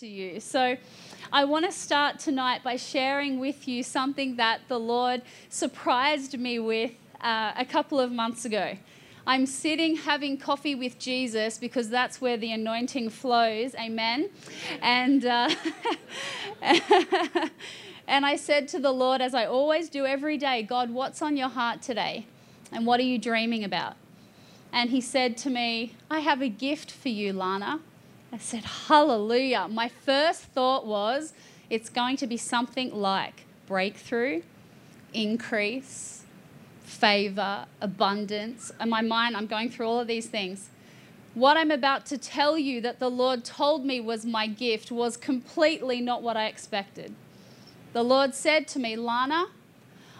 to you. So, I want to start tonight by sharing with you something that the Lord surprised me with uh, a couple of months ago. I'm sitting having coffee with Jesus because that's where the anointing flows. Amen. And uh, and I said to the Lord, as I always do every day, God, what's on your heart today, and what are you dreaming about? And He said to me, I have a gift for you, Lana. I said, Hallelujah. My first thought was, it's going to be something like breakthrough, increase, favor, abundance. In my mind, I'm going through all of these things. What I'm about to tell you that the Lord told me was my gift was completely not what I expected. The Lord said to me, Lana,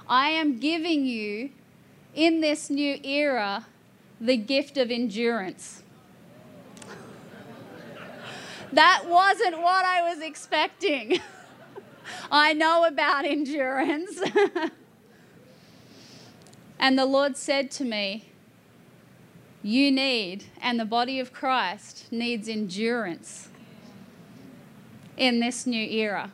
I am giving you in this new era the gift of endurance. That wasn't what I was expecting. I know about endurance. and the Lord said to me, You need, and the body of Christ needs endurance in this new era.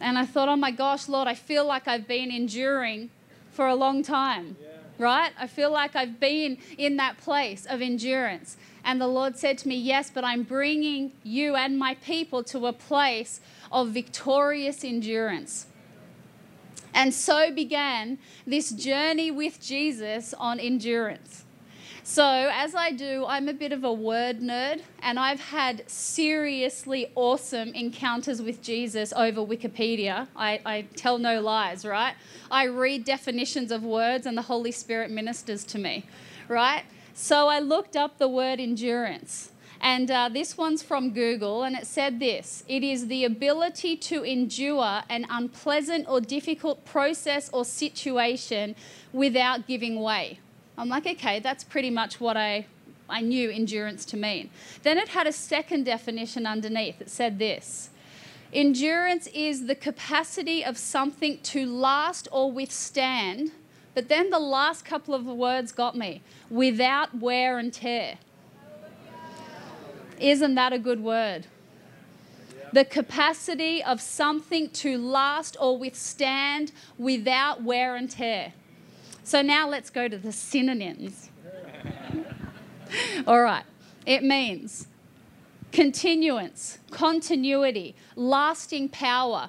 And I thought, oh my gosh, Lord, I feel like I've been enduring for a long time, yeah. right? I feel like I've been in that place of endurance. And the Lord said to me, Yes, but I'm bringing you and my people to a place of victorious endurance. And so began this journey with Jesus on endurance. So, as I do, I'm a bit of a word nerd, and I've had seriously awesome encounters with Jesus over Wikipedia. I, I, tell no lies, right? I read definitions of words, and the Holy Spirit ministers to me, right? So I looked up the word endurance. And uh, this one's from Google, and it said this It is the ability to endure an unpleasant or difficult process or situation without giving way. I'm like, okay, that's pretty much what I, I knew endurance to mean. Then it had a second definition underneath. It said this Endurance is the capacity of something to last or withstand but then the last couple of words got me without wear and tear. Isn't that a good word? The capacity of something to last or withstand without wear and tear. So now let's go to the synonyms. All right. It means continuance, continuity, lasting power,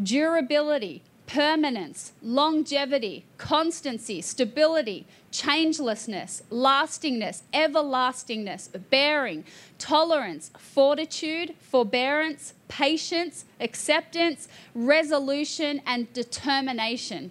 durability, permanence, longevity, constancy, stability, changelessness, lastingness, everlastingness, bearing, tolerance, fortitude, forbearance, patience, acceptance, resolution, and determination.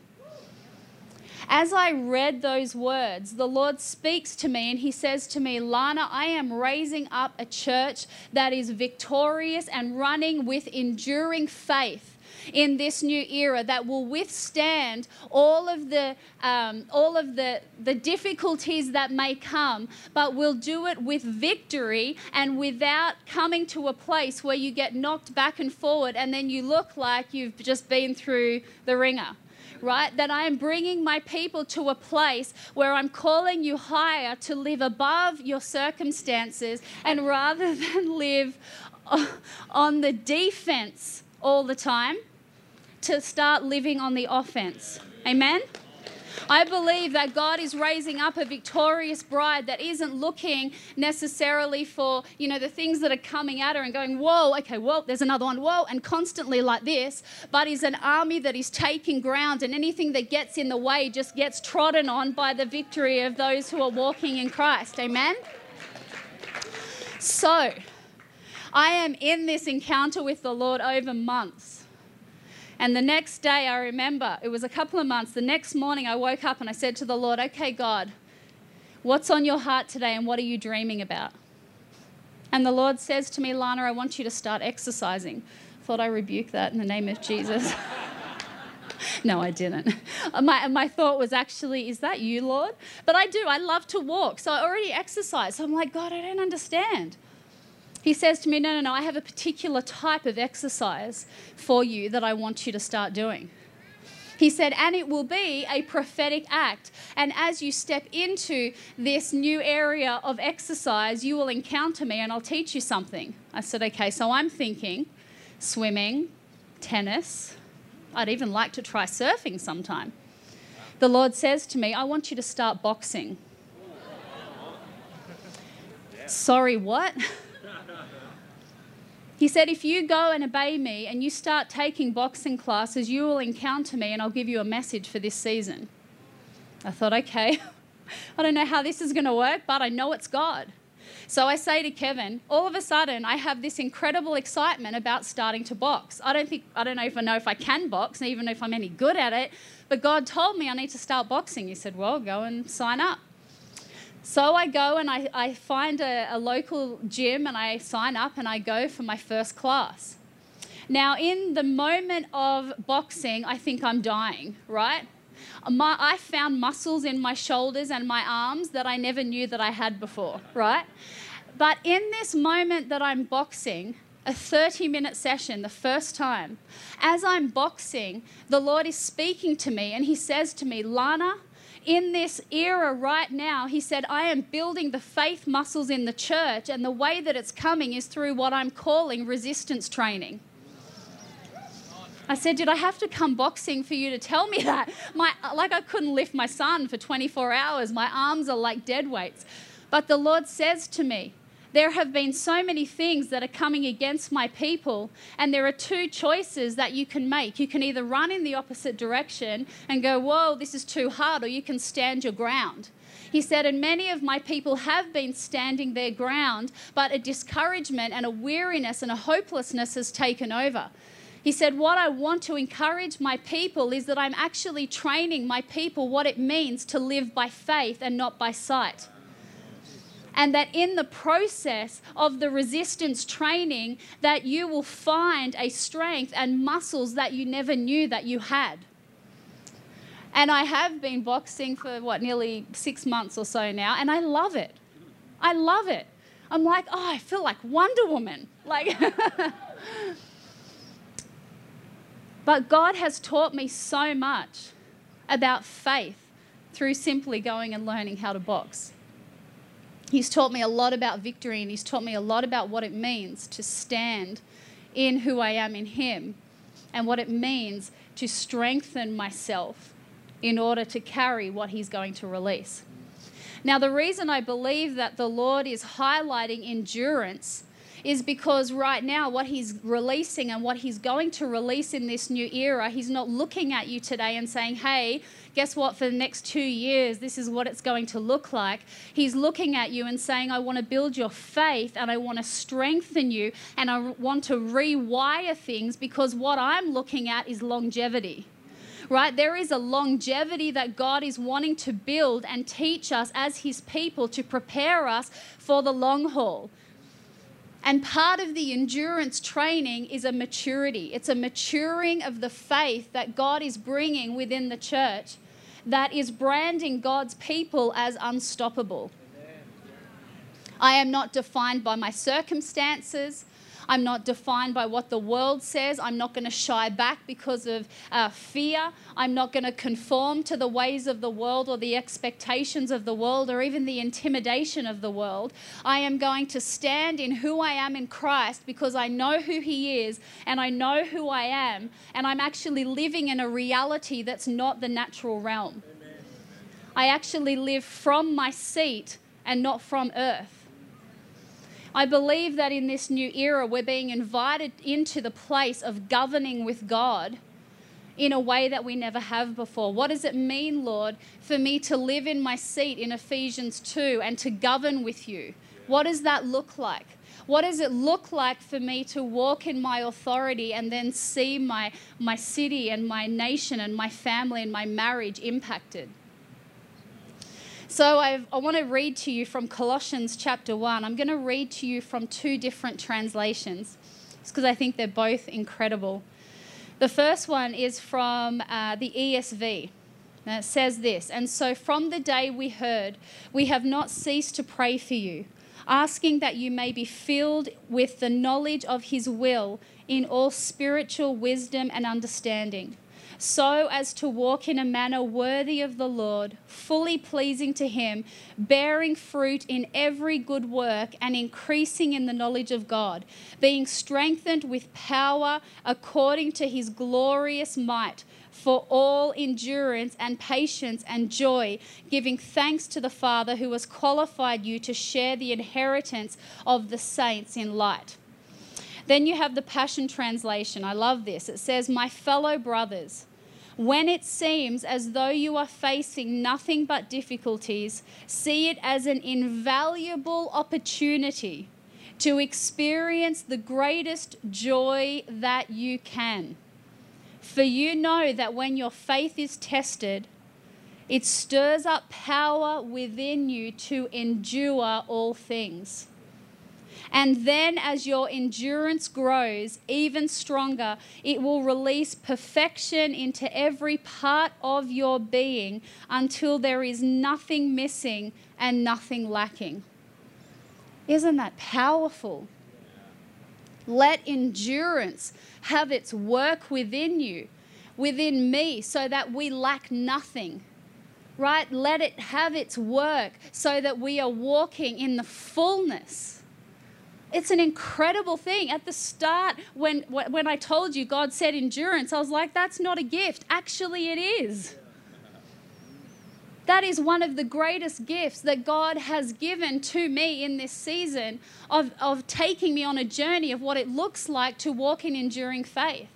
As I read those words, the Lord speaks to me and He says to me, Lana, I am raising up a church that is victorious and running with enduring faith in this new era that will withstand all of the um, all of the the difficulties that may come, but will do it with victory and without coming to a place where you get knocked back and forward and then you look like you've just been through the ringer right? That I am bringing my people to a place where I'm calling you higher to live above your circumstances and rather than live on the defense all the time, to start living on the offense. Amen? I believe that God is raising up a victorious bride that isn't looking necessarily for, you know, the things that are coming at her and going, whoa, okay, whoa, there's another one, whoa, and constantly like this, but is an army that is taking ground and anything that gets in the way just gets trodden on by the victory of those who are walking in Christ. Amen? So, I am in this encounter with the Lord over months. And the next day, I remember, it was a couple of months. The next morning, I woke up and I said to the Lord, Okay, God, what's on your heart today and what are you dreaming about? And the Lord says to me, Lana, I want you to start exercising. Thought I rebuke that in the name of Jesus. no, I didn't. Uh, my, my thought was actually, is that you, Lord? But I do. I love to walk. So I already exercise. So I'm like, God, I don't understand. He says to me, No, no, no, I have a particular type of exercise for you that I want you to start doing. He said, and it will be a prophetic act. And as you step into this new area of exercise, you will encounter me and I'll teach you something. I said, okay, so I'm thinking swimming, tennis. I'd even like to try surfing sometime. The Lord says to me, I want you to start boxing. Sorry, what? He said, If you go and obey me and you start taking boxing classes, you will encounter me and I'll give you a message for this season. I thought, okay, I don't know how this is going to work, but I know it's God. So I say to Kevin, all of a sudden I have this incredible excitement about starting to box. I don't think I don't I know if I can box, even if I'm any good at it, but God told me I need to start boxing. He said, Well, go and sign up. So I go and I, I find a, a local gym and I sign up and I go for my first class. Now, in the moment of boxing, I think I'm dying, right? My, I found muscles in my shoulders and my arms that I never knew that I had before, right? But in this moment that I'm boxing, a 30 minute session the first time, as I'm boxing, the Lord is speaking to me and He says to me, Lana, in this era right now, he said, I am building the faith muscles in the church, and the way that it's coming is through what I'm calling resistance training. I said, Did I have to come boxing for you to tell me that? My, like, I couldn't lift my son for 24 hours. My arms are like dead weights. But the Lord says to me, there have been so many things that are coming against my people, and there are two choices that you can make. You can either run in the opposite direction and go, Whoa, this is too hard, or you can stand your ground. He said, and many of my people have been standing their ground, but a discouragement and a weariness and a hopelessness has taken over. He said, What I want to encourage my people is that I'm actually training my people what it means to live by faith and not by sight and that in the process of the resistance training that you will find a strength and muscles that you never knew that you had. And i have been boxing for what nearly six months or so now and i love it. I love it. I'm like oh i feel like wonder woman. Like but god has taught me so much about faith through simply going and learning how to box He's taught me a lot about victory and he's taught me a lot about what it means to stand in who I am in him and what it means to strengthen myself in order to carry what he's going to release. Now, the reason I believe that the Lord is highlighting endurance is because right now, what he's releasing and what he's going to release in this new era, he's not looking at you today and saying, hey, guess what, for the next two years, this is what it's going to look like. He's looking at you and saying, I want to build your faith and I want to strengthen you and I want to rewire things because what I'm looking at is longevity right? There is a longevity that God is wanting to build and teach us as His people to prepare us for the long haul. And part of the endurance training is a maturity. It's a maturing of the faith that God is bringing within the church that is branding God's people as unstoppable. I am not defined by my circumstances. I'm not defined by what the world says. I'm not going to shy back because of uh, fear. I'm not going to conform to the ways of the world or the expectations of the world or even the intimidation of the world. I am going to stand in who I am in Christ because I know who He is and I know who I am. And I'm actually living in a reality that's not the natural realm. I actually live from my seat and not from earth. I believe that in this new era, we're being invited into the place of governing with God in a way that we never have before. What does it mean, Lord, for me to live in my seat in Ephesians 2 and to govern with you? What does that look like? What does it look like for me to walk in my authority and then see my, my city and my nation and my family and my marriage impacted? So I've, i want to read to you from Colossians chapter 1. I'm going to read to you from two different translations because I think they're both incredible. The first one is from uh, the ESV. And it says this And so from the day we heard, we have not ceased to pray for you, asking that you may be filled with the knowledge of his will in all spiritual wisdom and understanding so as to walk in a manner worthy of the Lord, fully pleasing to Him, bearing fruit in every good work and increasing in the knowledge of God, being strengthened with power according to His glorious might. For all endurance and patience and joy, giving thanks to the Father who has qualified you to share the inheritance of the saints in light. Then you have the Passion Translation. I love this. It says, My fellow brothers, when it seems as though you are facing nothing but difficulties, see it as an invaluable opportunity to experience the greatest joy that you can. For you know that when your faith is tested, it stirs up power within you to endure all things. And then, as your endurance grows even stronger, it will release perfection into every part of your being until there is nothing missing and nothing lacking. Isn't that powerful? Let endurance have its work within you, within me, so that we lack nothing right? Let it have its work so that we are walking in the fullness it's an incredible thing. At the start, when, when I told you God said endurance, I was like, that's not a gift. Actually, it is. That is one of the greatest gifts that God has given to me in this season of, of taking me on a journey of what it looks like to walk in enduring faith.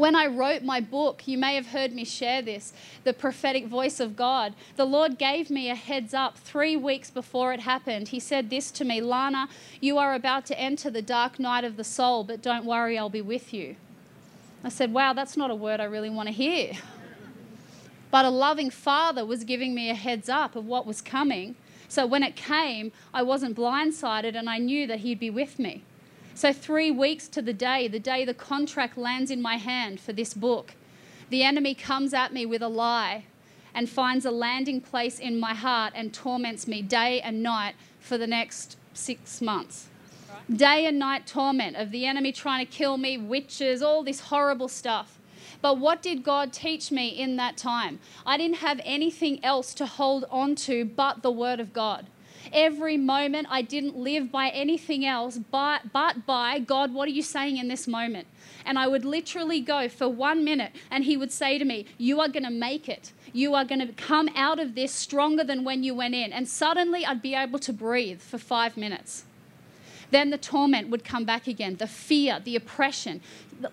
When I wrote my book, you may have heard me share this, The Prophetic Voice of God. The Lord gave me a heads up three weeks before it happened. He said this to me Lana, you are about to enter the dark night of the soul, but don't worry, I'll be with you. I said, Wow, that's not a word I really want to hear. But a loving father was giving me a heads up of what was coming. So when it came, I wasn't blindsided and I knew that he'd be with me. So, three weeks to the day, the day the contract lands in my hand for this book, the enemy comes at me with a lie and finds a landing place in my heart and torments me day and night for the next six months. Day and night torment of the enemy trying to kill me, witches, all this horrible stuff. But what did God teach me in that time? I didn't have anything else to hold on to but the Word of God. Every moment I didn't live by anything else but, but by God, what are you saying in this moment? And I would literally go for one minute and He would say to me, You are going to make it. You are going to come out of this stronger than when you went in. And suddenly I'd be able to breathe for five minutes. Then the torment would come back again, the fear, the oppression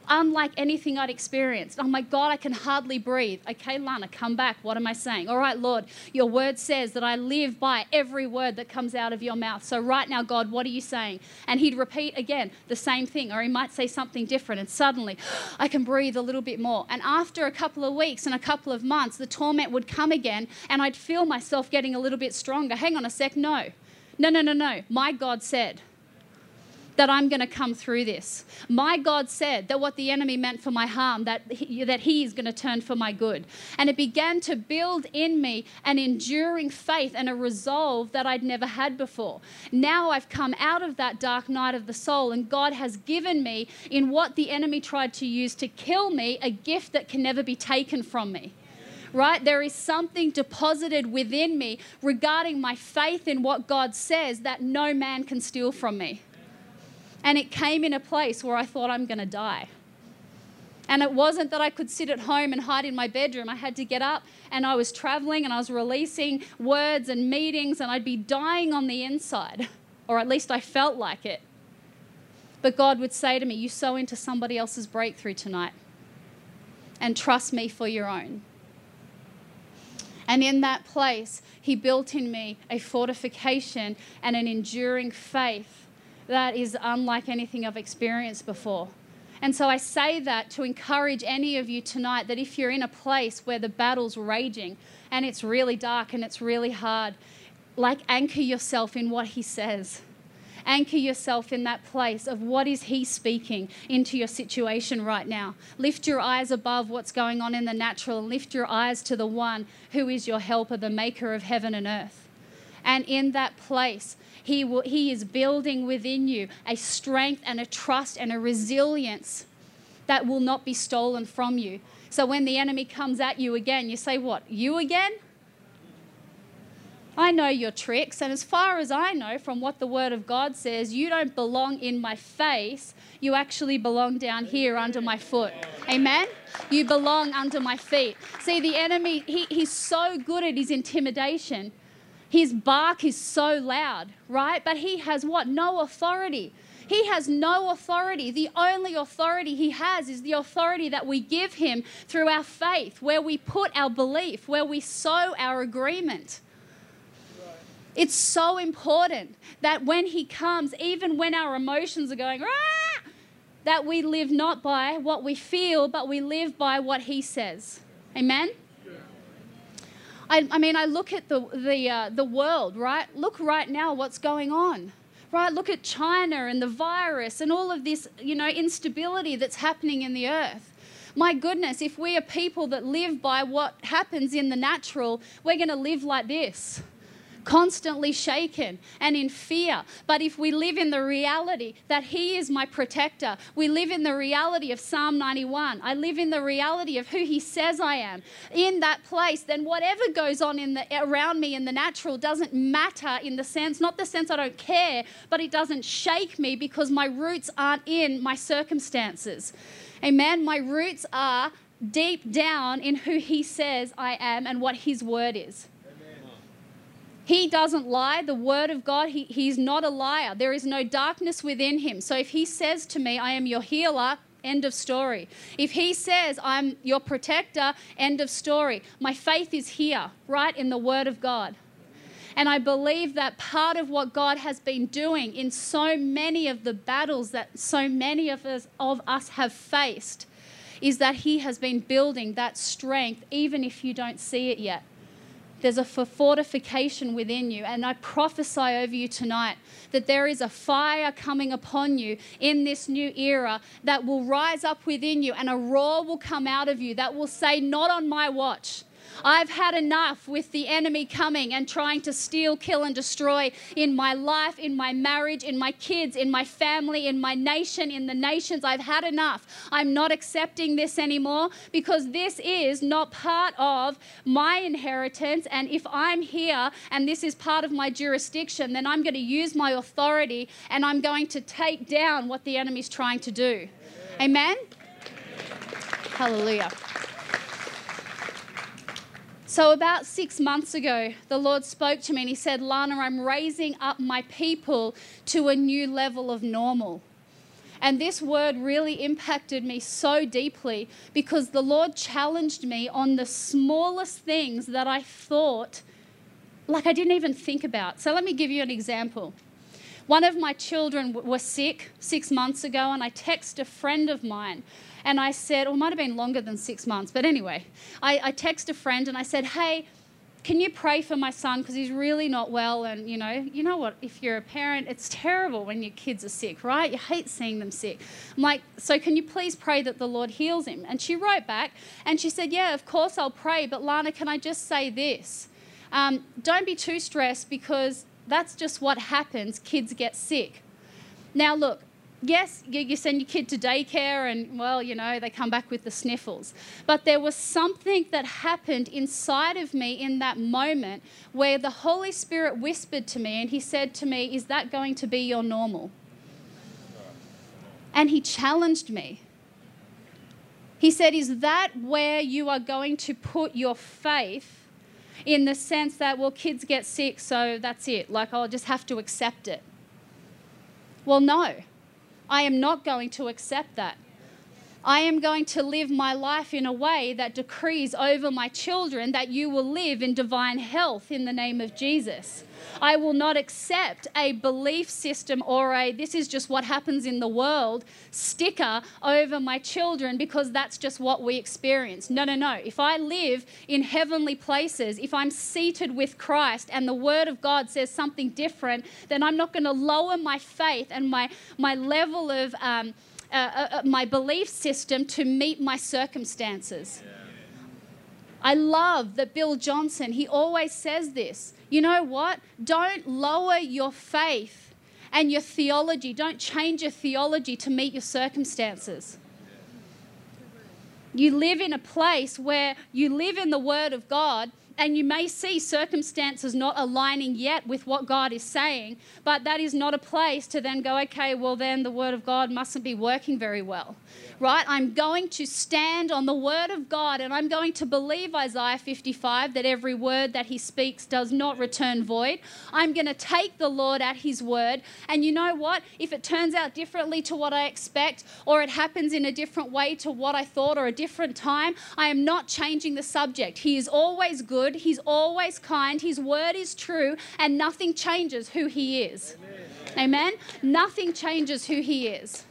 unlike anything I'd experienced. Oh my God, I can hardly breathe. Okay, Lana, come back. What am I saying? All right, Lord, your word says that I live by every word that comes out of your mouth. So right now, God, what are you saying? And he'd repeat again the same thing, or he might say something different. And suddenly, I can breathe a little bit more. And after a couple of weeks and a couple of months, the torment would come again, and I'd feel myself getting a little bit stronger. Hang on a sec, no. No, no, no, no. My God said, that I'm going to come through this. My God said that what the enemy meant for my harm, that he, that he is going to turn for my good. And it began to build in me an enduring faith and a resolve that I'd never had before. Now I've come out of that dark night of the soul, and God has given me, in what the enemy tried to use to kill me, a gift that can never be taken from me right? There is something deposited within me regarding my faith in what God says that no man can steal from me. And it came in a place where I thought I'm going to die. And it wasn't that I could sit at home and hide in my bedroom. I had to get up and I was traveling and I was releasing words and meetings and I'd be dying on the inside, or at least I felt like it. But God would say to me, You sow into somebody else's breakthrough tonight and trust me for your own. And in that place, He built in me a fortification and an enduring faith that is unlike anything I've experienced before. And so I say that to encourage any of you tonight that if you're in a place where the battle's raging and it's really dark and it's really hard, like anchor yourself in what he says. Anchor yourself in that place of what is he speaking into your situation right now. Lift your eyes above what's going on in the natural and lift your eyes to the one who is your helper, the maker of heaven and earth. And in that place, he, will, he is building within you a strength and a trust and a resilience that will not be stolen from you. So when the enemy comes at you again, you say, What? You again? I know your tricks, and as far as I know from what the Word of God says, you don't belong in my face. You actually belong down here under my foot. Amen? You belong under my feet. See, the enemy, he, he's so good at his intimidation. His bark is so loud, right? But he has what? No authority. He has no authority. The only authority he has is the authority that we give him through our faith, where we put our belief, where we sow our agreement. It's so important that when He comes, even when our emotions are going, Rah! that we live not by what we feel, but we live by what He says. Amen? I, I mean, I look at the, the, uh, the world, right? Look right now what's going on right? Look at china and the virus and all of this you know instability that's happening in the earth. My goodness if we are people that live by what happens in the natural we're going to live like this constantly shaken and in fear. But if we live in the reality that He is my protector, we live in the reality of Psalm 91. I live in the reality of who He says I am. In that place, then whatever goes on in the, around me in the natural doesn't matter in the sense, not the sense I don't care, but it doesn't shake me because my roots aren't in my circumstances. Amen. My roots are deep down in who He says I am and what His word is. He doesn't lie. The word of God, he, he's not a liar. There is no darkness within him. So if he says to me, I am your healer, end of story. If he says, I'm your protector, end of story. My faith is here, right in the word of God. And I believe that part of what God has been doing in so many of the battles that so many of us, of us have faced is that He has been building that strength, even if you don't see it yet. There's a fortification within you. And I prophesy over you tonight that there is a fire coming upon you in this new era that will rise up within you and a roar will come out of you that will say, Not on my watch. I've had enough with the enemy coming and trying to steal, kill, and destroy in my life, in my marriage, in my kids, in my family, in my nation, in the nations. I've had enough. I'm not accepting this anymore because this is not part of my inheritance. And if I'm here and this is part of my jurisdiction, then I'm going to use my authority and I'm going to take down what the enemy's trying to do. Amen? Amen? Hallelujah. So, about six months ago, the Lord spoke to me and He said, Lana, I'm raising up my people to a new level of normal. And this word really impacted me so deeply because the Lord challenged me on the smallest things that I thought, like I didn't even think about. So, let me give you an example. One of my children was sick six months ago, and I texted a friend of mine and I said, or it might have been longer than six months, but anyway, I, I texted a friend and I said, hey, can you pray for my son? Because he's really not well and you know you know what? If you're a parent it's terrible when your kids are sick right? You hate seeing them sick. I'm like so can you please pray that the lord heals him? And she wrote back and she said yeah of course i'll pray but lana can i just say this? Um, don't be too stressed because that's just what happens. Kids get sick. Now look yes, you, send your kid to daycare and, well, you know, they come back with the sniffles. But there was something that happened inside of me in that moment where the Holy Spirit whispered to me and He said to me, Is that going to be your normal? And He challenged me. He said, Is that where you are going to put your faith? In the sense that, well, kids get sick, so that's it. Like, I'll just have to accept it. Well, no. I am not going to accept that. I am going to live my life in a way that decrees over my children that you will live in divine health in the name of Jesus. I will not accept a belief system or a this is just what happens in the world sticker over my children because that's just what we experience. No, no, no. If I live in heavenly places, if I'm seated with Christ and the Word of God says something different, then I'm not going to lower my faith and my, my level of. Um, uh, my belief system to meet my circumstances. I love that Bill Johnson, he always says this. You know what? Don't lower your faith and your theology. Don't change your theology to meet your circumstances. You live in a place where you live in the Word of God and you may see circumstances not aligning yet with what God is saying, but that is not a place to then go, okay, well, then the Word of God mustn't be working very well right? I'm going to stand on the word of God and I'm going to believe Isaiah 55 that every word that he speaks does not return void. I'm going to take the Lord at his word. And you know what? If it turns out differently to what I expect or it happens in a different way to what I thought or a different time, I am not changing the subject. He is always good, he's always kind, his word is true, and nothing changes who he is. Amen. Amen? Nothing changes who he is.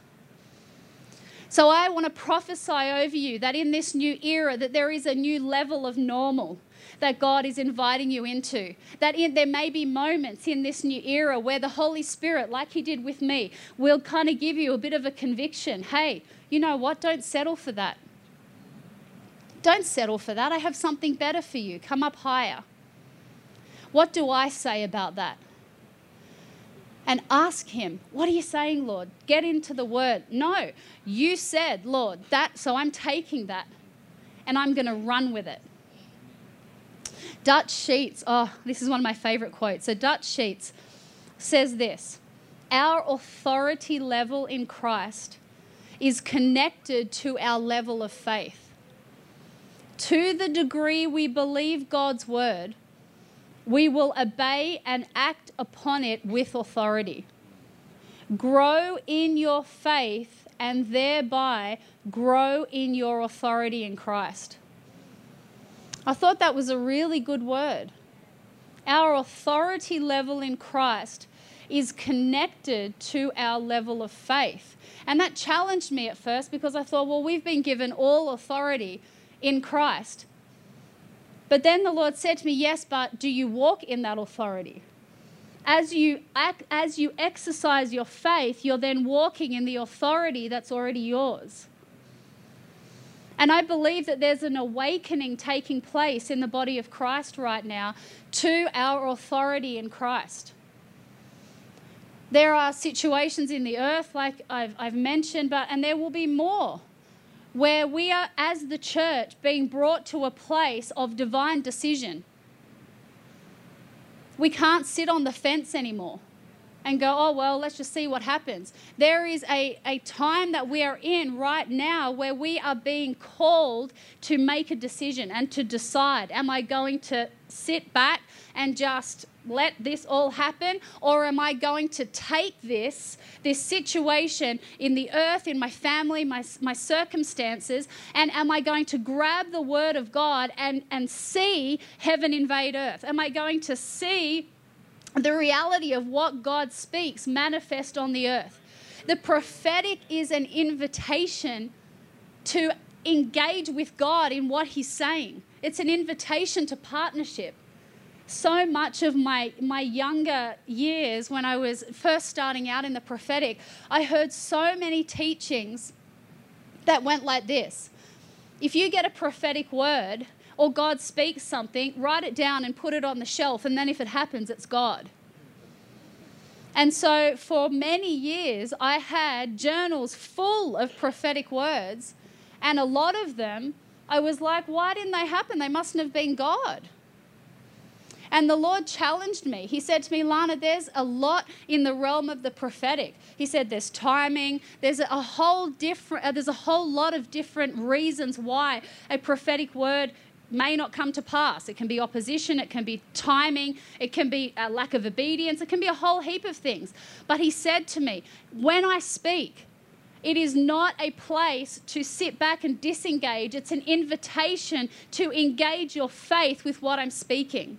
So I want to prophesy over you that in this new era that there is a new level of normal that God is inviting you into. That in, there may be moments in this new era where the Holy Spirit, like He did with me, will kind of give you a bit of a conviction. Hey, you know what? Don't settle for that. Don't settle for that. I have something better for you. Come up higher. What do I say about that? And ask Him, What are you saying, Lord? Get into the Word. No, you said, Lord, that, so I'm taking that and I'm going to run with it. Dutch Sheets, oh, this is one of my favorite quotes. So, Dutch Sheets says this Our authority level in Christ is connected to our level of faith. To the degree we believe God's word, we will obey and act upon it with authority. Grow in your faith and thereby grow in your authority in Christ. I thought that was a really good word. Our authority level in Christ is connected to our level of faith. And that challenged me at first because I thought, well, we've been given all authority in Christ. But then the Lord said to me, Yes, but do you walk in that authority? As you, act, as you exercise your faith, you're then walking in the authority that's already yours. And I believe that there's an awakening taking place in the body of Christ right now to our authority in Christ. There are situations in the earth, like I've, I've mentioned, but and there will be more where we are, as the church, being brought to a place of divine decision. We can't sit on the fence anymore and go, oh, well, let's just see what happens. There is a, a time that we are in right now where we are being called to make a decision and to decide am I going to sit back and just let this all happen? Or am I going to take this, this situation in the earth, in my family, my, my circumstances, and am I going to grab the word of God and, and see heaven invade earth? Am I going to see the reality of what God speaks manifest on the earth? The prophetic is an invitation to engage with God in what He's saying. It's an invitation to partnership so much of my, my younger years, when I was first starting out in the prophetic, I heard so many teachings that went like this If you get a prophetic word or God speaks something, write it down and put it on the shelf, and then if it happens, it's God. And so for many years, I had journals full of prophetic words, and a lot of them, I was like, why didn't they happen? They mustn't have been God. And the Lord challenged me. He said to me, Lana, there's a lot in the realm of the prophetic. He said there's timing, there's a whole different uh, there's a whole lot of different reasons why a prophetic word may not come to pass. It can be opposition, it can be timing, it can be a lack of obedience, it can be a whole heap of things. But he said to me, when I speak, it is not a place to sit back and disengage. It's an invitation to engage your faith with what I'm speaking.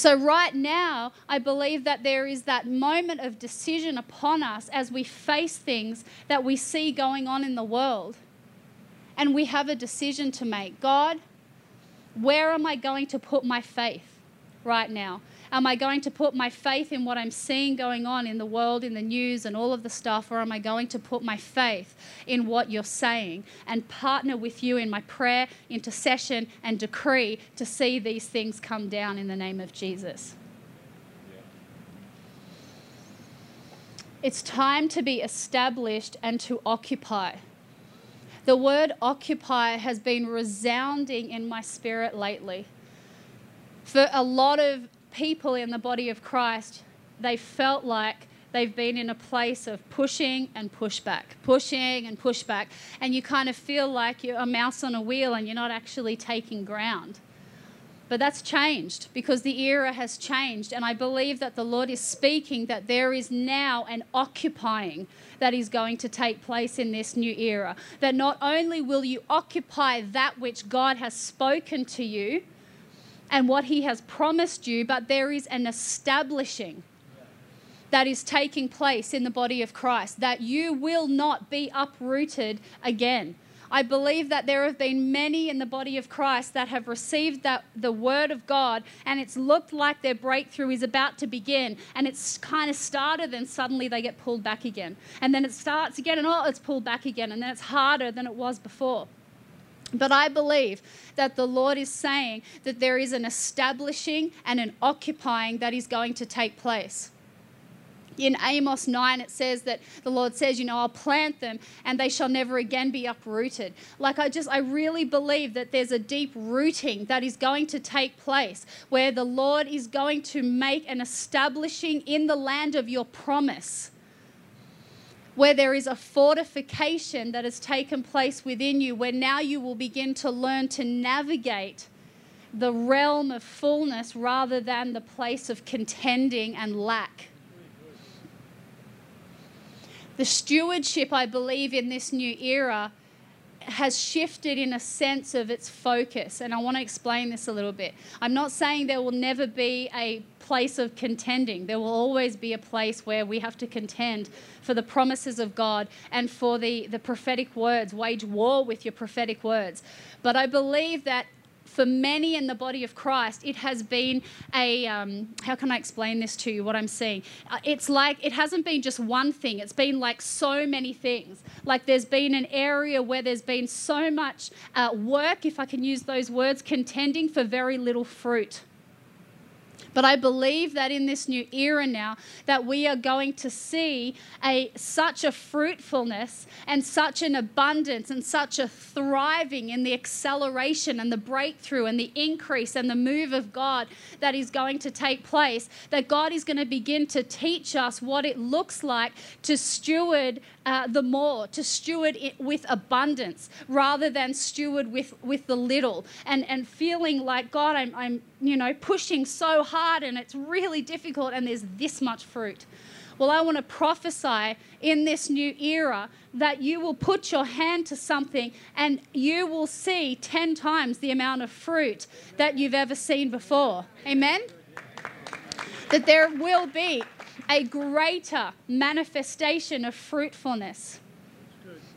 So, right now, I believe that there is that moment of decision upon us as we face things that we see going on in the world. And we have a decision to make God, where am I going to put my faith right now? Am I going to put my faith in what I'm seeing going on in the world, in the news, and all of the stuff, or am I going to put my faith in what you're saying and partner with you in my prayer, intercession, and decree to see these things come down in the name of Jesus? It's time to be established and to occupy. The word occupy has been resounding in my spirit lately. For a lot of people in the body of Christ, they felt like they've been in a place of pushing and pushback, pushing and pushback, and you kind of feel like you're a mouse on a wheel and you're not actually taking ground. But that's changed because the era has changed. And I believe that the Lord is speaking that there is now an occupying that is going to take place in this new era. That not only will you occupy that which God has spoken to you and what He has promised you, but there is an establishing that is taking place in the body of Christ, that you will not be uprooted again. I believe that there have been many in the body of Christ that have received that, the word of God and it's looked like their breakthrough is about to begin and it's kind of started and suddenly they get pulled back again. And then it starts again and oh, it's pulled back again and then it's harder than it was before. But I believe that the Lord is saying that there is an establishing and an occupying that is going to take place in Amos 9, it says that the Lord says, You know, I'll plant them and they shall never again be uprooted. Like, I just, I really believe that there's a deep rooting that is going to take place where the Lord is going to make an establishing in the land of your promise where there is a fortification that has taken place within you, where now you will begin to learn to navigate the realm of fullness rather than the place of contending and lack. The stewardship, I believe, in this new era has shifted in a sense of its focus. And I want to explain this a little bit. I'm not saying there will never be a place of contending. There will always be a place where we have to contend for the promises of God and for the, the prophetic words, wage war with your prophetic words. But I believe that for many in the body of Christ, it has been a, um, how can I explain this to you, what I'm seeing? Uh, it's like it hasn't been just one thing, it's been like so many things. Like there's been an area where there's been so much uh, work, if I can use those words, contending for very little fruit. But I believe that in this new era now that we are going to see a such a fruitfulness and such an abundance and such a thriving in the acceleration and the breakthrough and the increase and the move of God that is going to take place that God is going to begin to teach us what it looks like to steward uh, the more, to steward it with abundance rather than steward with, with the little. And, and feeling like, God, I'm, I'm, you know, pushing so hard and it's really difficult and there's this much fruit. Well, I want to prophesy in this new era that you will put your hand to something and you will see 10 times the amount of fruit that you've ever seen before. Amen? That there will be a greater manifestation of fruitfulness.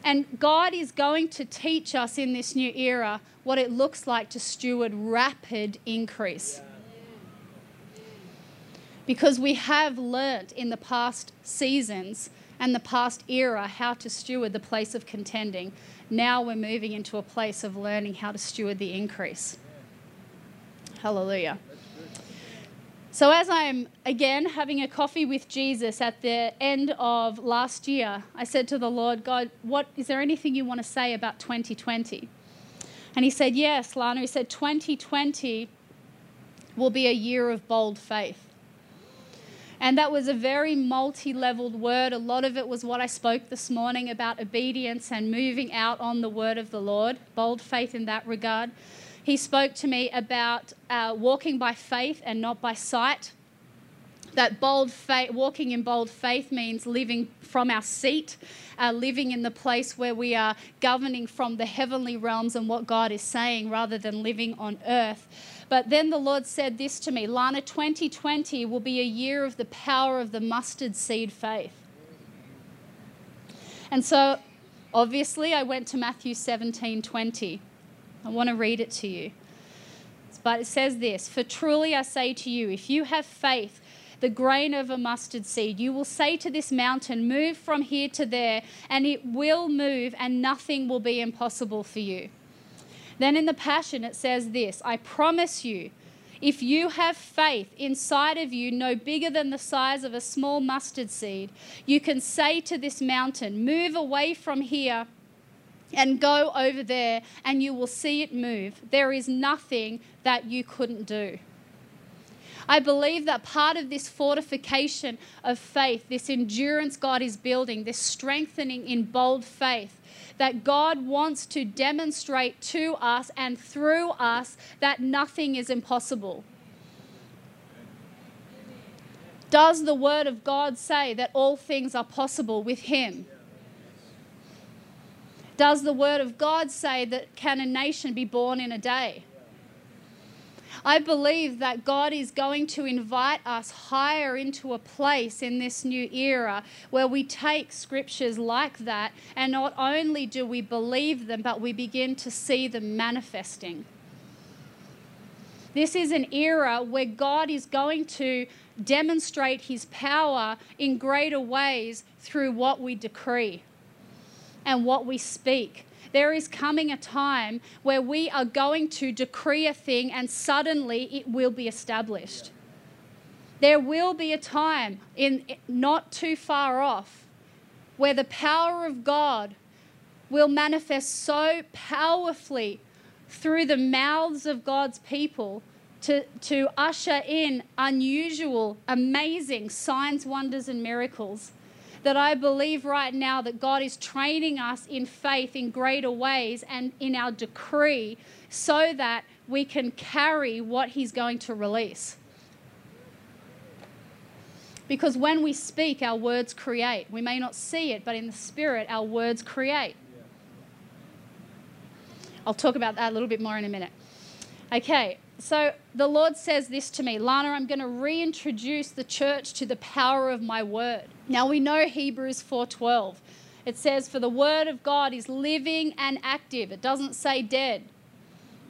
And God is going to teach us in this new era what it looks like to steward rapid increase. Because we have learnt in the past seasons and the past era how to steward the place of contending. Now we're moving into a place of learning how to steward the increase. Hallelujah. So, as I'm again having a coffee with Jesus at the end of last year, I said to the Lord, God, what is there anything you want to say about 2020? And he said, Yes, Lana. He said, 2020 will be a year of bold faith. And that was a very multi leveled word. A lot of it was what I spoke this morning about obedience and moving out on the word of the Lord, bold faith in that regard. He spoke to me about uh, walking by faith and not by sight. That bold faith, walking in bold faith means living from our seat, uh, living in the place where we are governing from the heavenly realms and what God is saying rather than living on earth. But then the Lord said this to me Lana, 2020 will be a year of the power of the mustard seed faith. And so obviously I went to Matthew 17 20. I want to read it to you. But it says this For truly I say to you, if you have faith, the grain of a mustard seed, you will say to this mountain, Move from here to there, and it will move, and nothing will be impossible for you. Then in the Passion, it says this I promise you, If you have faith inside of you, no bigger than the size of a small mustard seed, you can say to this mountain, Move away from here and go over there, and you will see it move. There is nothing that you couldn't do. I believe that part of this fortification of faith, this endurance God is building, this strengthening in bold faith, that God wants to demonstrate to us and through us that nothing is impossible. Does the Word of God say that all things are possible with Him? Does the Word of God say that can a nation be born in a day? I believe that God is going to invite us higher into a place in this new era where we take scriptures like that and not only do we believe them, but we begin to see them manifesting. This is an era where God is going to demonstrate his power in greater ways through what we decree and what we speak there is coming a time where we are going to decree a thing and suddenly it will be established. There will be a time in not too far off where the power of God will manifest so powerfully through the mouths of God's people to, to usher in unusual, amazing signs, wonders, and miracles that I believe right now that God is training us in faith in greater ways and in our decree so that we can carry what He's going to release. Because when we speak, our words create. We may not see it, but in the spirit, our words create. I'll talk about that a little bit more in a minute. Okay, so the Lord says this to me Lana, I'm going to reintroduce the church to the power of my word. Now we know Hebrews 4:12. It says for the word of God is living and active. It doesn't say dead.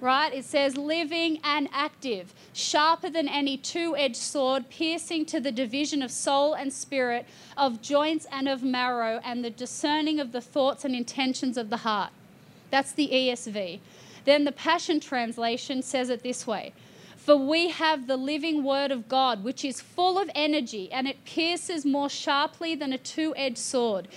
Right? It says living and active, sharper than any two-edged sword, piercing to the division of soul and spirit, of joints and of marrow, and the discerning of the thoughts and intentions of the heart. That's the ESV. Then the Passion Translation says it this way For we have the living Word of God, which is full of energy, and it pierces more sharply than a two edged sword.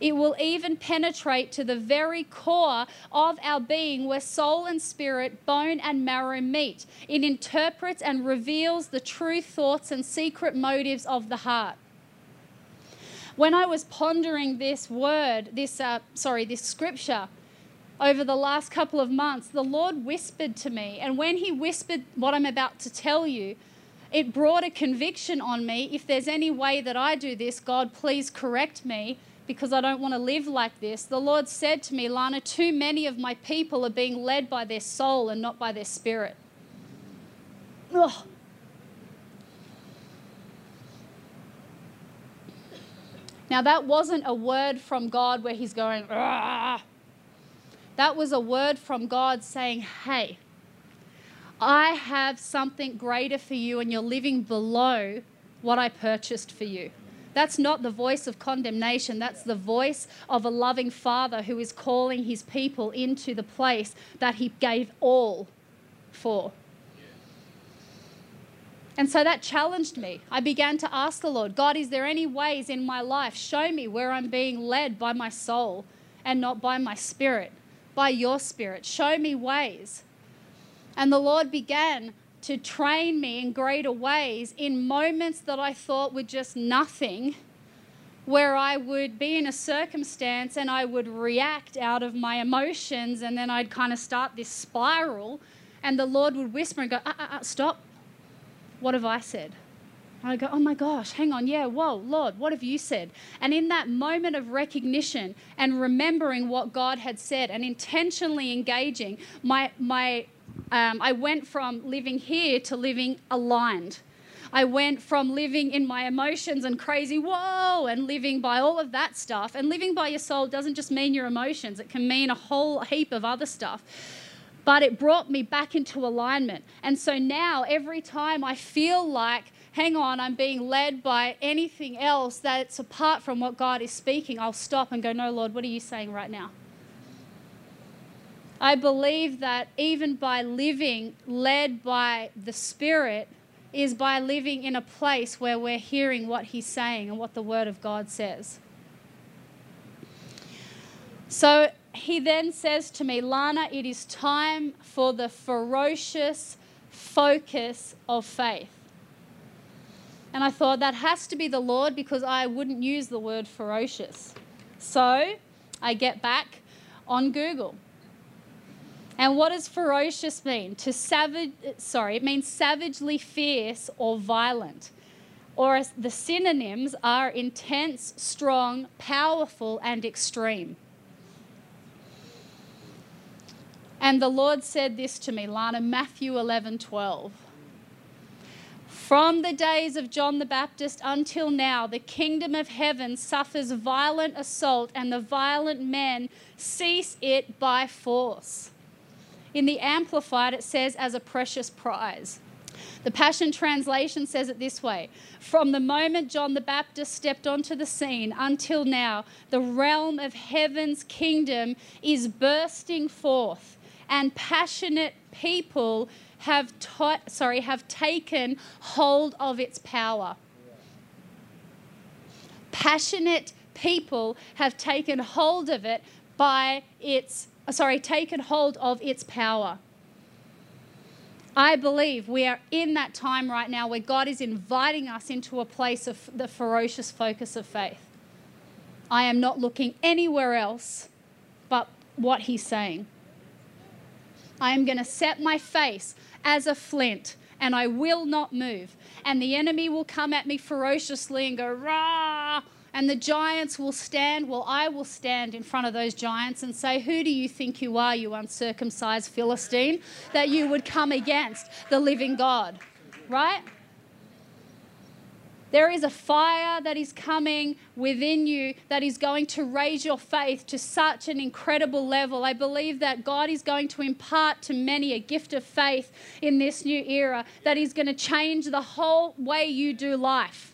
It will even penetrate to the very core of our being, where soul and spirit, bone and marrow meet. It interprets and reveals the true thoughts and secret motives of the heart. When I was pondering this word, this uh, sorry, this scripture, over the last couple of months, the Lord whispered to me. And when He whispered what I'm about to tell you, it brought a conviction on me. If there's any way that I do this, God, please correct me because I don't want to live like this. The Lord said to me, Lana, too many of my people are being led by their soul and not by their spirit. Ugh. Now, that wasn't a word from God where He's going, Argh that was a word from God saying, Hey, I have something greater for you, and you're living below what I purchased for you. That's not the voice of condemnation. That's the voice of a loving father who is calling his people into the place that he gave all for. And so that challenged me. I began to ask the Lord, God, is there any ways in my life? Show me where I'm being led by my soul and not by my spirit by your Spirit. Show me ways. And the Lord began to train me in greater ways in moments that I thought were just nothing, where I would be in a circumstance and I would react out of my emotions, and then I'd kind of start this spiral, and the Lord would whisper and go, uh, uh, uh, Stop. What have I said? I go, oh my gosh, hang on, yeah, whoa, Lord, what have you said? And in that moment of recognition and remembering what God had said and intentionally engaging, my, my, um, I went from living here to living aligned. I went from living in my emotions and crazy, whoa, and living by all of that stuff. And living by your soul doesn't just mean your emotions, it can mean a whole heap of other stuff but it brought me back into alignment. And so now, every time I feel like hang on, I'm being led by anything else that's apart from what God is speaking, I'll stop and go, no, Lord, what are you saying right now? I believe that even by living led by the Spirit is by living in a place where we're hearing what He's saying and what the Word of God says. So he then says to me, Lana, it is time for the ferocious focus of faith. And I thought that has to be the Lord because I wouldn't use the word ferocious. So I get back on Google. And what does ferocious mean? To savage, sorry, it means savagely fierce or violent. Or the synonyms are intense, strong, powerful, and extreme. And the Lord said this to me, Lana, Matthew 11 12. From the days of John the Baptist until now, the kingdom of heaven suffers violent assault, and the violent men seize it by force. In the Amplified, it says, as a precious prize. The Passion Translation says it this way From the moment John the Baptist stepped onto the scene until now, the realm of heaven's kingdom is bursting forth, and passionate people have ta- sorry have taken hold of its power. Passionate people have taken hold of it by its sorry taken hold of its power. I believe we are in that time right now where God is inviting us into a place of the ferocious focus of faith. I am not looking anywhere else but what He's saying. I am going to set my face as a flint and I will not move. And the enemy will come at me ferociously and go, rah, and the giants will stand. Well, I will stand in front of those giants and say, Who do you think you are, you uncircumcised Philistine, that you would come against the living God? Right? There is a fire that is coming within you that is going to raise your faith to such an incredible level. I believe that God is going to impart to many a gift of faith in this new era that is going to change the whole way you do life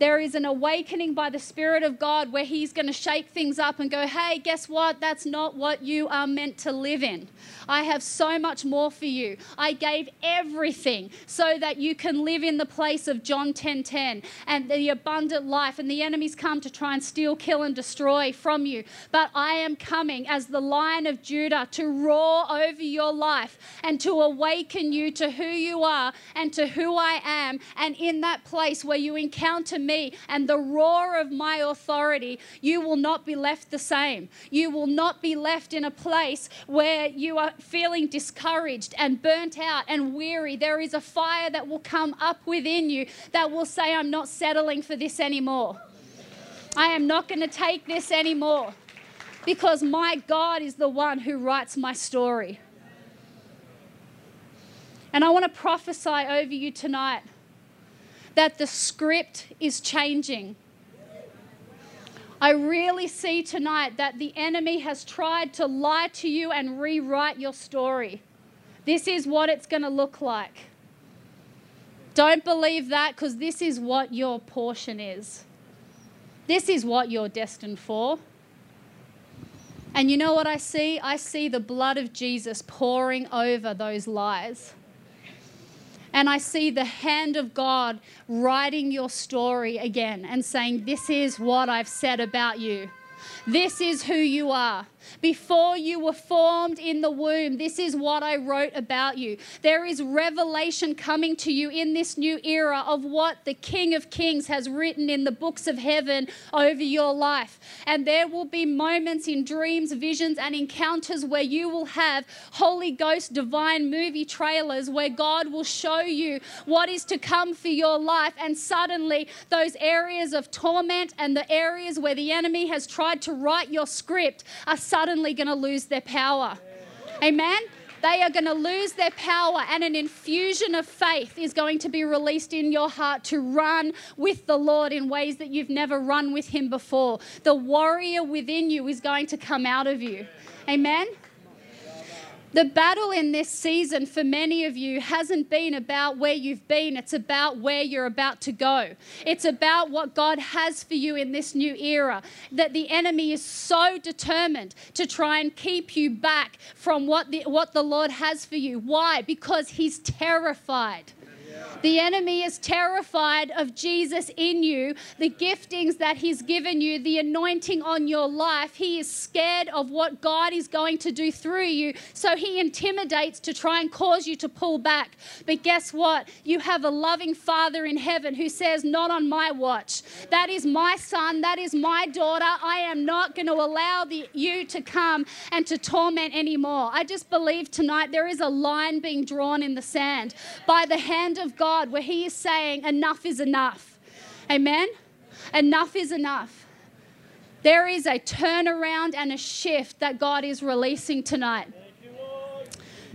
there is an awakening by the Spirit of God where He's going to shake things up and go, hey, guess what? That's not what you are meant to live in. I have so much more for you. I gave everything so that you can live in the place of John 10:10 10, and the abundant life. And the enemies come to try and steal, kill, and destroy from you. But I am coming as the lion of Judah to roar over your life and to awaken you to who you are and to who I am. And in that place where you encounter me, me and the roar of my authority, you will not be left the same. You will not be left in a place where you are feeling discouraged and burnt out and weary. There is a fire that will come up within you that will say, I'm not settling for this anymore. I am not going to take this anymore because my God is the one who writes my story. And I want to prophesy over you tonight that the script is changing. I really see tonight that the enemy has tried to lie to you and rewrite your story. This is what it's going to look like. Don't believe that because this is what your portion is. This is what you're destined for. And you know what I see? I see the blood of Jesus pouring over those lies and I see the hand of God writing your story again and saying, This is what I've said about you. This is who you are. Before you were formed in the womb, this is what I wrote about you. There is revelation coming to you in this new era of what the King of Kings has written in the books of heaven over your life. And there will be moments in dreams, visions, and encounters where you will have Holy Ghost divine movie trailers where God will show you what is to come for your life. And suddenly, those areas of torment and the areas where the enemy has tried to write your script are suddenly going to lose their power. Amen? They are going to lose their power, and an infusion of faith is going to be released in your heart to run with the Lord in ways that you've never run with Him before. The warrior within you is going to come out of you. Amen? The battle in this season for many of you hasn't been about where you've been, it's about where you're about to go. It's about what God has for you in this new era. That the enemy is so determined to try and keep you back from what the, what the Lord has for you. Why? Because he's terrified. The enemy is terrified of Jesus in you, the giftings that he's given you, the anointing on your life. He is scared of what God is going to do through you. So he intimidates to try and cause you to pull back. But guess what? You have a loving Father in heaven who says, Not on my watch. That is my son. That is my daughter. I am not going to allow the, you to come and to torment anymore. I just believe tonight there is a line being drawn in the sand by the hand of God where He is saying, Enough is enough. Amen? Enough is enough. There is a turnaround and a shift that God is releasing tonight.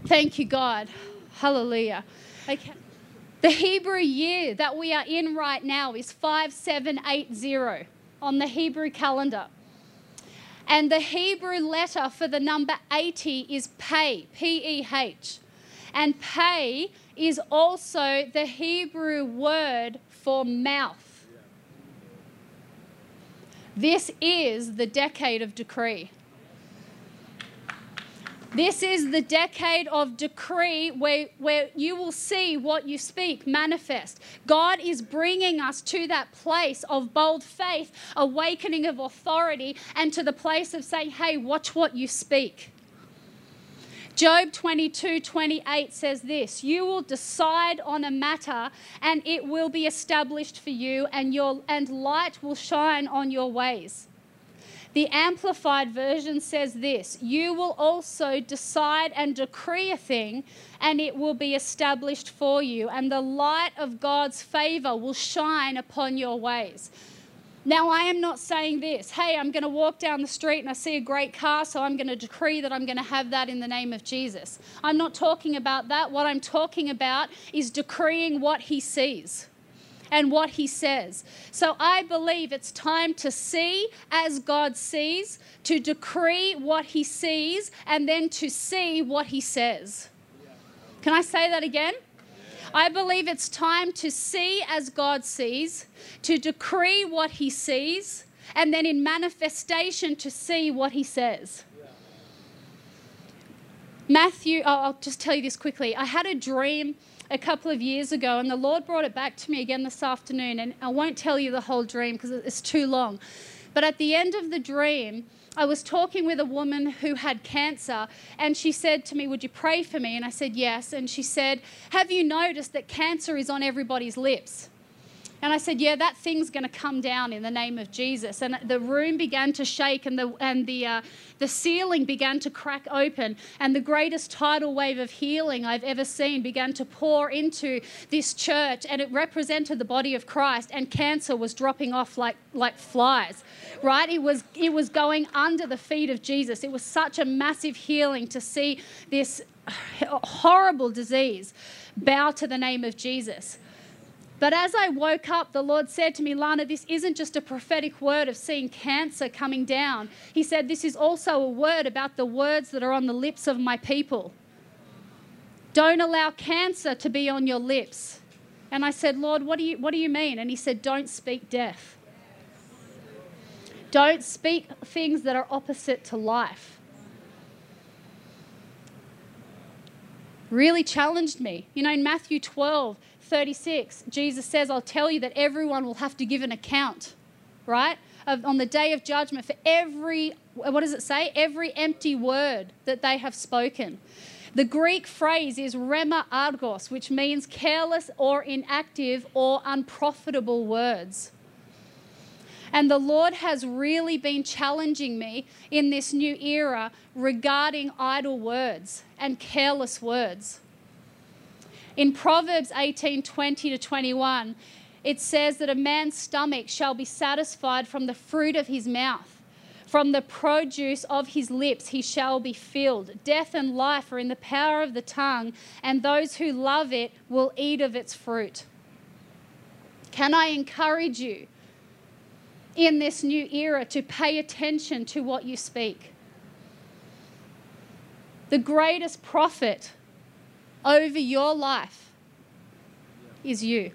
Thank you, God. Hallelujah. Okay. The Hebrew year that we are in right now is 5780 on the Hebrew calendar. And the Hebrew letter for the number 80 is pay, P E H. And pay is also the Hebrew word for mouth. This is the decade of decree. This is the decade of decree where, where you will see what you speak manifest. God is bringing us to that place of bold faith, awakening of authority, and to the place of saying, hey, watch what you speak. Job 22 28 says this You will decide on a matter, and it will be established for you, and, your, and light will shine on your ways. The Amplified Version says this You will also decide and decree a thing, and it will be established for you, and the light of God's favor will shine upon your ways. Now, I am not saying this, hey, I'm going to walk down the street and I see a great car, so I'm going to decree that I'm going to have that in the name of Jesus. I'm not talking about that. What I'm talking about is decreeing what he sees and what he says. So I believe it's time to see as God sees, to decree what he sees, and then to see what he says. Can I say that again? I believe it's time to see as God sees, to decree what He sees, and then in manifestation to see what He says. Matthew, oh, I'll just tell you this quickly. I had a dream a couple of years ago, and the Lord brought it back to me again this afternoon. And I won't tell you the whole dream because it's too long. But at the end of the dream, I was talking with a woman who had cancer, and she said to me, Would you pray for me? And I said, Yes. And she said, Have you noticed that cancer is on everybody's lips? And I said, Yeah, that thing's going to come down in the name of Jesus. And the room began to shake, and the, and the, uh, the ceiling began to crack open. And the greatest tidal wave of healing I've ever seen began to pour into this church. And it represented the body of Christ, and cancer was dropping off like, like flies, right? It was, it was going under the feet of Jesus. It was such a massive healing to see this horrible disease bow to the name of Jesus. But as I woke up, the Lord said to me, Lana, this isn't just a prophetic word of seeing cancer coming down. He said, This is also a word about the words that are on the lips of my people. Don't allow cancer to be on your lips. And I said, Lord, what do you, what do you mean? And he said, Don't speak death. Don't speak things that are opposite to life. Really challenged me. You know, in Matthew 12, 36, Jesus says, I'll tell you that everyone will have to give an account, right? Of, on the day of judgment for every, what does it say? Every empty word that they have spoken. The Greek phrase is rhema argos, which means careless or inactive or unprofitable words. And the Lord has really been challenging me in this new era regarding idle words and careless words. In Proverbs 18 20 to 21, it says that a man's stomach shall be satisfied from the fruit of his mouth. From the produce of his lips he shall be filled. Death and life are in the power of the tongue, and those who love it will eat of its fruit. Can I encourage you in this new era to pay attention to what you speak? The greatest prophet over your life is you.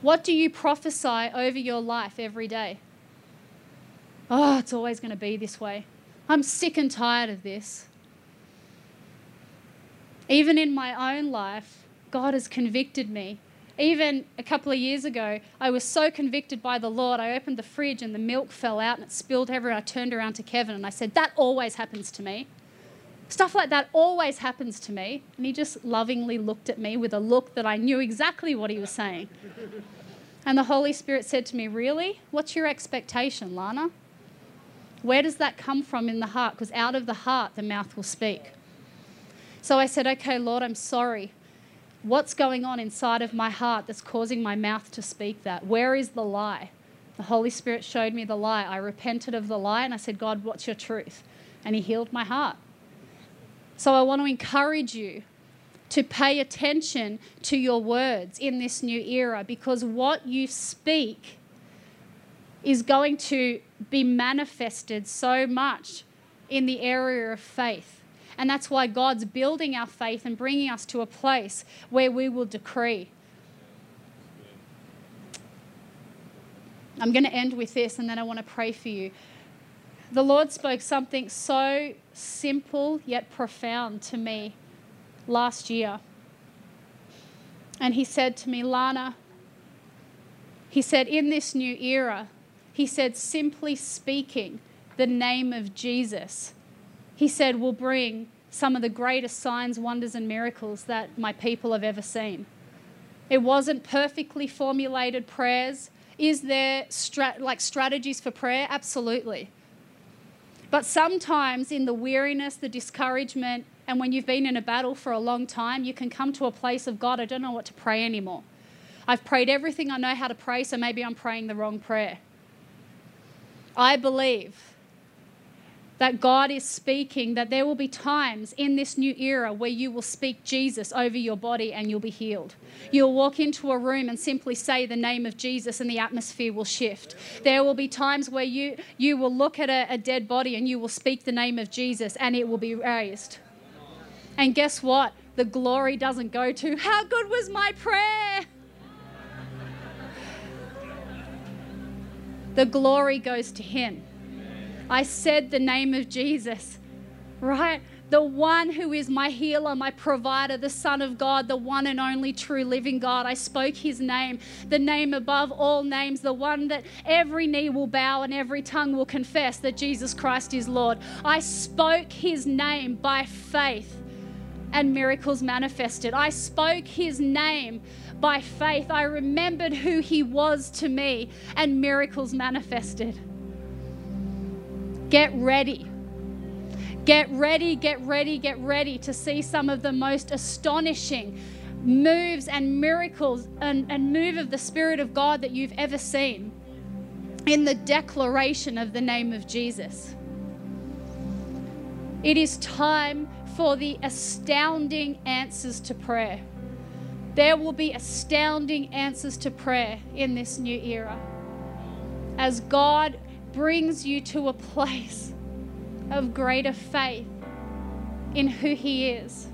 What do you prophesy over your life every day? Oh, it's always going to be this way. I'm sick and tired of this. Even in my own life, God has convicted me. Even a couple of years ago, I was so convicted by the Lord, I opened the fridge and the milk fell out and it spilled everywhere. I turned around to Kevin and I said, That always happens to me. Stuff like that always happens to me. And he just lovingly looked at me with a look that I knew exactly what he was saying. And the Holy Spirit said to me, Really? What's your expectation, Lana? Where does that come from in the heart? Because out of the heart, the mouth will speak. So I said, Okay, Lord, I'm sorry. What's going on inside of my heart that's causing my mouth to speak that? Where is the lie? The Holy Spirit showed me the lie. I repented of the lie and I said, God, what's your truth? And He healed my heart. So I want to encourage you to pay attention to your words in this new era because what you speak is going to be manifested so much in the area of faith. And that's why God's building our faith and bringing us to a place where we will decree. I'm going to end with this and then I want to pray for you. The Lord spoke something so simple yet profound to me last year. And He said to me, Lana, He said, in this new era, He said, simply speaking the name of Jesus, He said, will bring some of the greatest signs, wonders, and miracles that my people have ever seen. It wasn't perfectly formulated prayers. Is there strat- like strategies for prayer? Absolutely. But sometimes, in the weariness, the discouragement, and when you've been in a battle for a long time, you can come to a place of God, I don't know what to pray anymore. I've prayed everything I know how to pray, so maybe I'm praying the wrong prayer. I believe that God is speaking, that there will be times in this new era where you will speak Jesus over your body and you'll be healed. You'll walk into a room and simply say the name of Jesus and the atmosphere will shift. There will be times where you, you will look at a, a dead body and you will speak the name of Jesus and it will be raised. And guess what? The glory doesn't go to, how good was my prayer? The glory goes to Him. I said the name of Jesus, right? The one who is my healer, my provider, the Son of God, the one and only true living God. I spoke his name, the name above all names, the one that every knee will bow and every tongue will confess that Jesus Christ is Lord. I spoke his name by faith and miracles manifested. I spoke his name by faith. I remembered who he was to me and miracles manifested. Get ready. Get ready, get ready, get ready to see some of the most astonishing moves and miracles and, and move of the Spirit of God that you've ever seen in the declaration of the name of Jesus. It is time for the astounding answers to prayer. There will be astounding answers to prayer in this new era. As God brings you to a place of greater faith in who He is.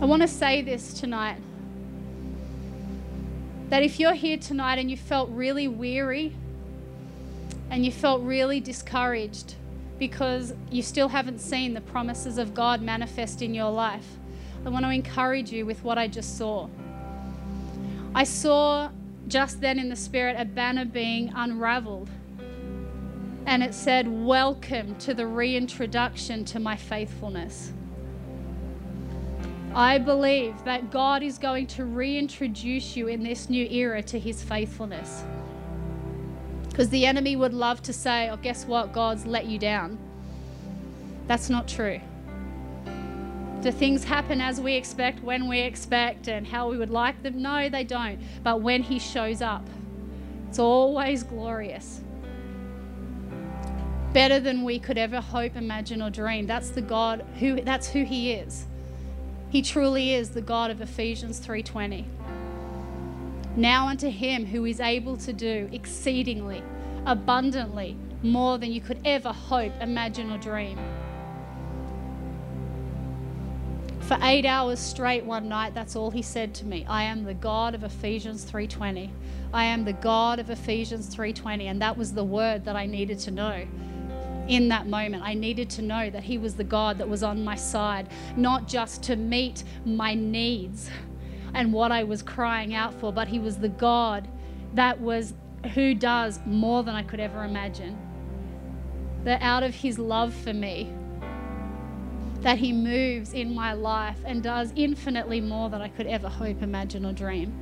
I want to say this tonight that if you're here tonight and you felt really weary and you felt really discouraged because you still haven't seen the promises of God manifest in your life, I want to encourage you with what I just saw. I saw just then in the Spirit a banner being unraveled. And it said, Welcome to the reintroduction to my faithfulness. I believe that God is going to reintroduce you in this new era to his faithfulness. Because the enemy would love to say, Oh, guess what? God's let you down. That's not true. Do things happen as we expect, when we expect, and how we would like them? No, they don't. But when He shows up, it's always glorious. Better than we could ever hope, imagine, or dream. That's the God who that's who He is. He truly is the God of Ephesians 3:20. Now unto him who is able to do exceedingly abundantly more than you could ever hope, imagine, or dream. For 8 hours straight one night, that's all he said to me. I am the God of Ephesians 3:20. I am the God of Ephesians 3:20, and that was the word that I needed to know in that moment. I needed to know that He was the God that was on my side, not just to meet my needs and what I was crying out for, but He was the God that was who does more than I could ever imagine. That out of His love for me, that He moves in my life and does infinitely more than I could ever hope, imagine, or dream.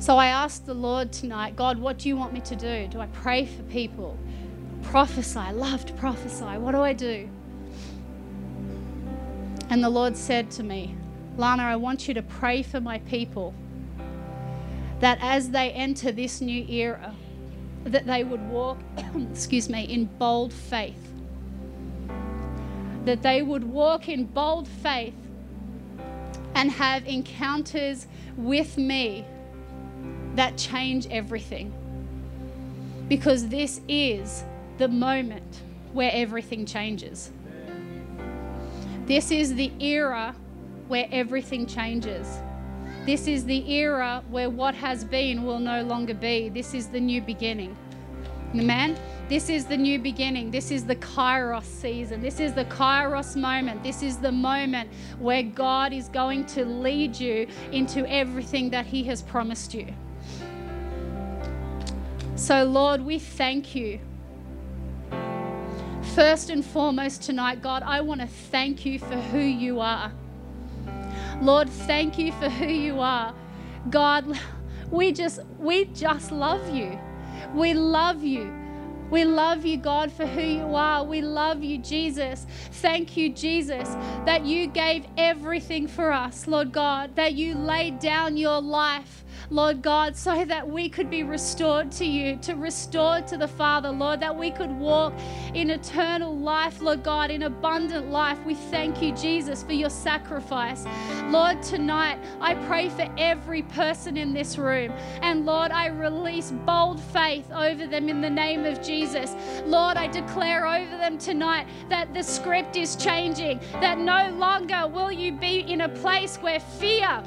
So I asked the Lord tonight, God, what do you want me to do? Do I pray for people? Prophesy. Love to prophesy. What do I do? And the Lord said to me, Lana, I want you to pray for my people that as they enter this new era, that they would walk, excuse me, in bold faith. That they would walk in bold faith and have encounters with me that change everything. Because this is the moment where everything changes. This is the era where everything changes. This is the era where what has been will no longer be. This is the new beginning. Amen. This is the new beginning. This is the Kairos season. This is the Kairos moment. This is the moment where God is going to lead you into everything that He has promised you. So, Lord, we thank you. First and foremost tonight, God, I want to thank you for who you are. Lord, thank you for who you are. God, we just we just love you. We love you. We love you, God, for who you are. We love you, Jesus. Thank you, Jesus, that you gave everything for us, Lord God, that you laid down your life Lord God, so that we could be restored to you, to restore to the Father, Lord, that we could walk in eternal life, Lord God, in abundant life. We thank you, Jesus, for your sacrifice. Lord, tonight I pray for every person in this room. And Lord, I release bold faith over them in the name of Jesus. Lord, I declare over them tonight that the script is changing, that no longer will you be in a place where fear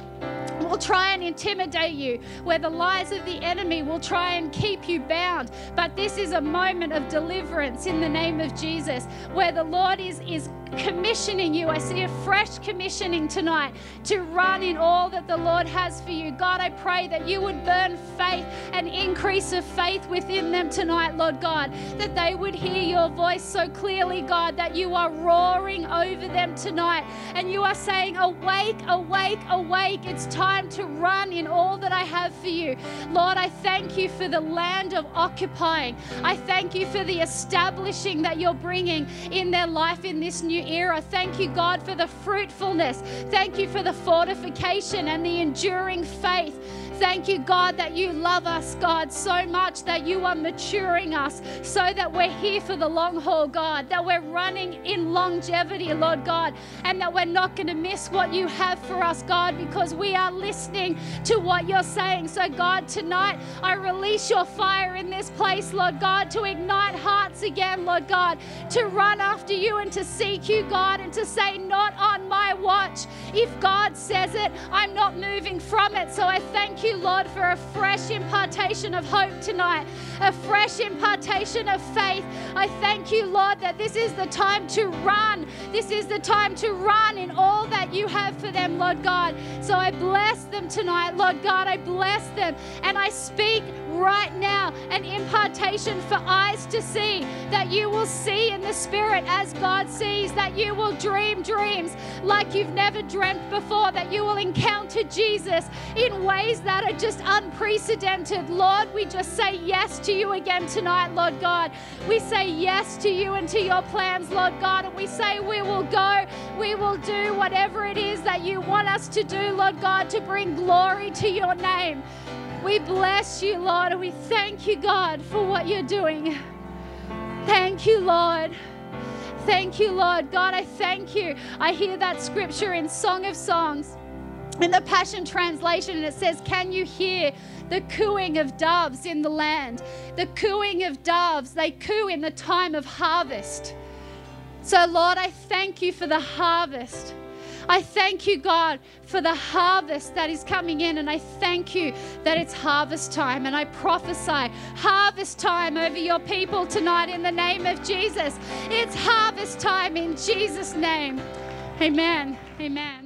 will try and intimidate you, where the lies of the enemy will try and keep you bound. But this is a moment of deliverance in the name of Jesus, where the Lord is, is commissioning you. I see a fresh commissioning tonight to run in all that the Lord has for you. God, I pray that you would burn faith and increase of faith within them tonight, Lord God, that they would hear your voice so clearly, God, that you are roaring over them tonight and you are saying, Awake, awake, awake. It's time to run in all that I have for you. Lord, I thank you for the land of occupying. I thank you for the establishing that you're bringing in their life in this new era. Thank you, God, for the fruitfulness. Thank you for the fortification and the enduring faith. Thank you, God, that you love us, God, so much that you are maturing us so that we're here for the long haul, God, that we're running in longevity, Lord God, and that we're not going to miss what you have for us, God, because we are listening to what you're saying. So, God, tonight I release your fire in this place, Lord God, to ignite hearts again, Lord God, to run after you and to seek you, God, and to say, Not on my watch. If God says it, I'm not moving from it. So I thank you, Lord, for a fresh impartation of hope tonight, a fresh impartation of faith. I thank you, Lord, that this is the time to run. This is the time to run in all that you have for them, Lord God. So I bless them tonight, Lord God. I bless them and I speak right now an impartation for eyes to see, that you will see in the Spirit as God sees, that you will dream dreams like you've never dreamt before, that you will encounter Jesus in ways that are just unprecedented. Lord, we just say yes to you again tonight, Lord God. We say yes to you and to your plans, Lord God, and we say we will go, we will do whatever it is that you want us to do, Lord God, to bring glory to your name. We bless you, Lord, and we thank you, God, for what you're doing. Thank you, Lord. Thank you, Lord. God, I thank you. I hear that scripture in Song of Songs in the Passion Translation, and it says, Can you hear the cooing of doves in the land? The cooing of doves, they coo in the time of harvest. So, Lord, I thank you for the harvest. I thank you, God, for the harvest that is coming in. And I thank you that it's harvest time. And I prophesy harvest time over your people tonight in the name of Jesus. It's harvest time in Jesus' name. Amen. Amen.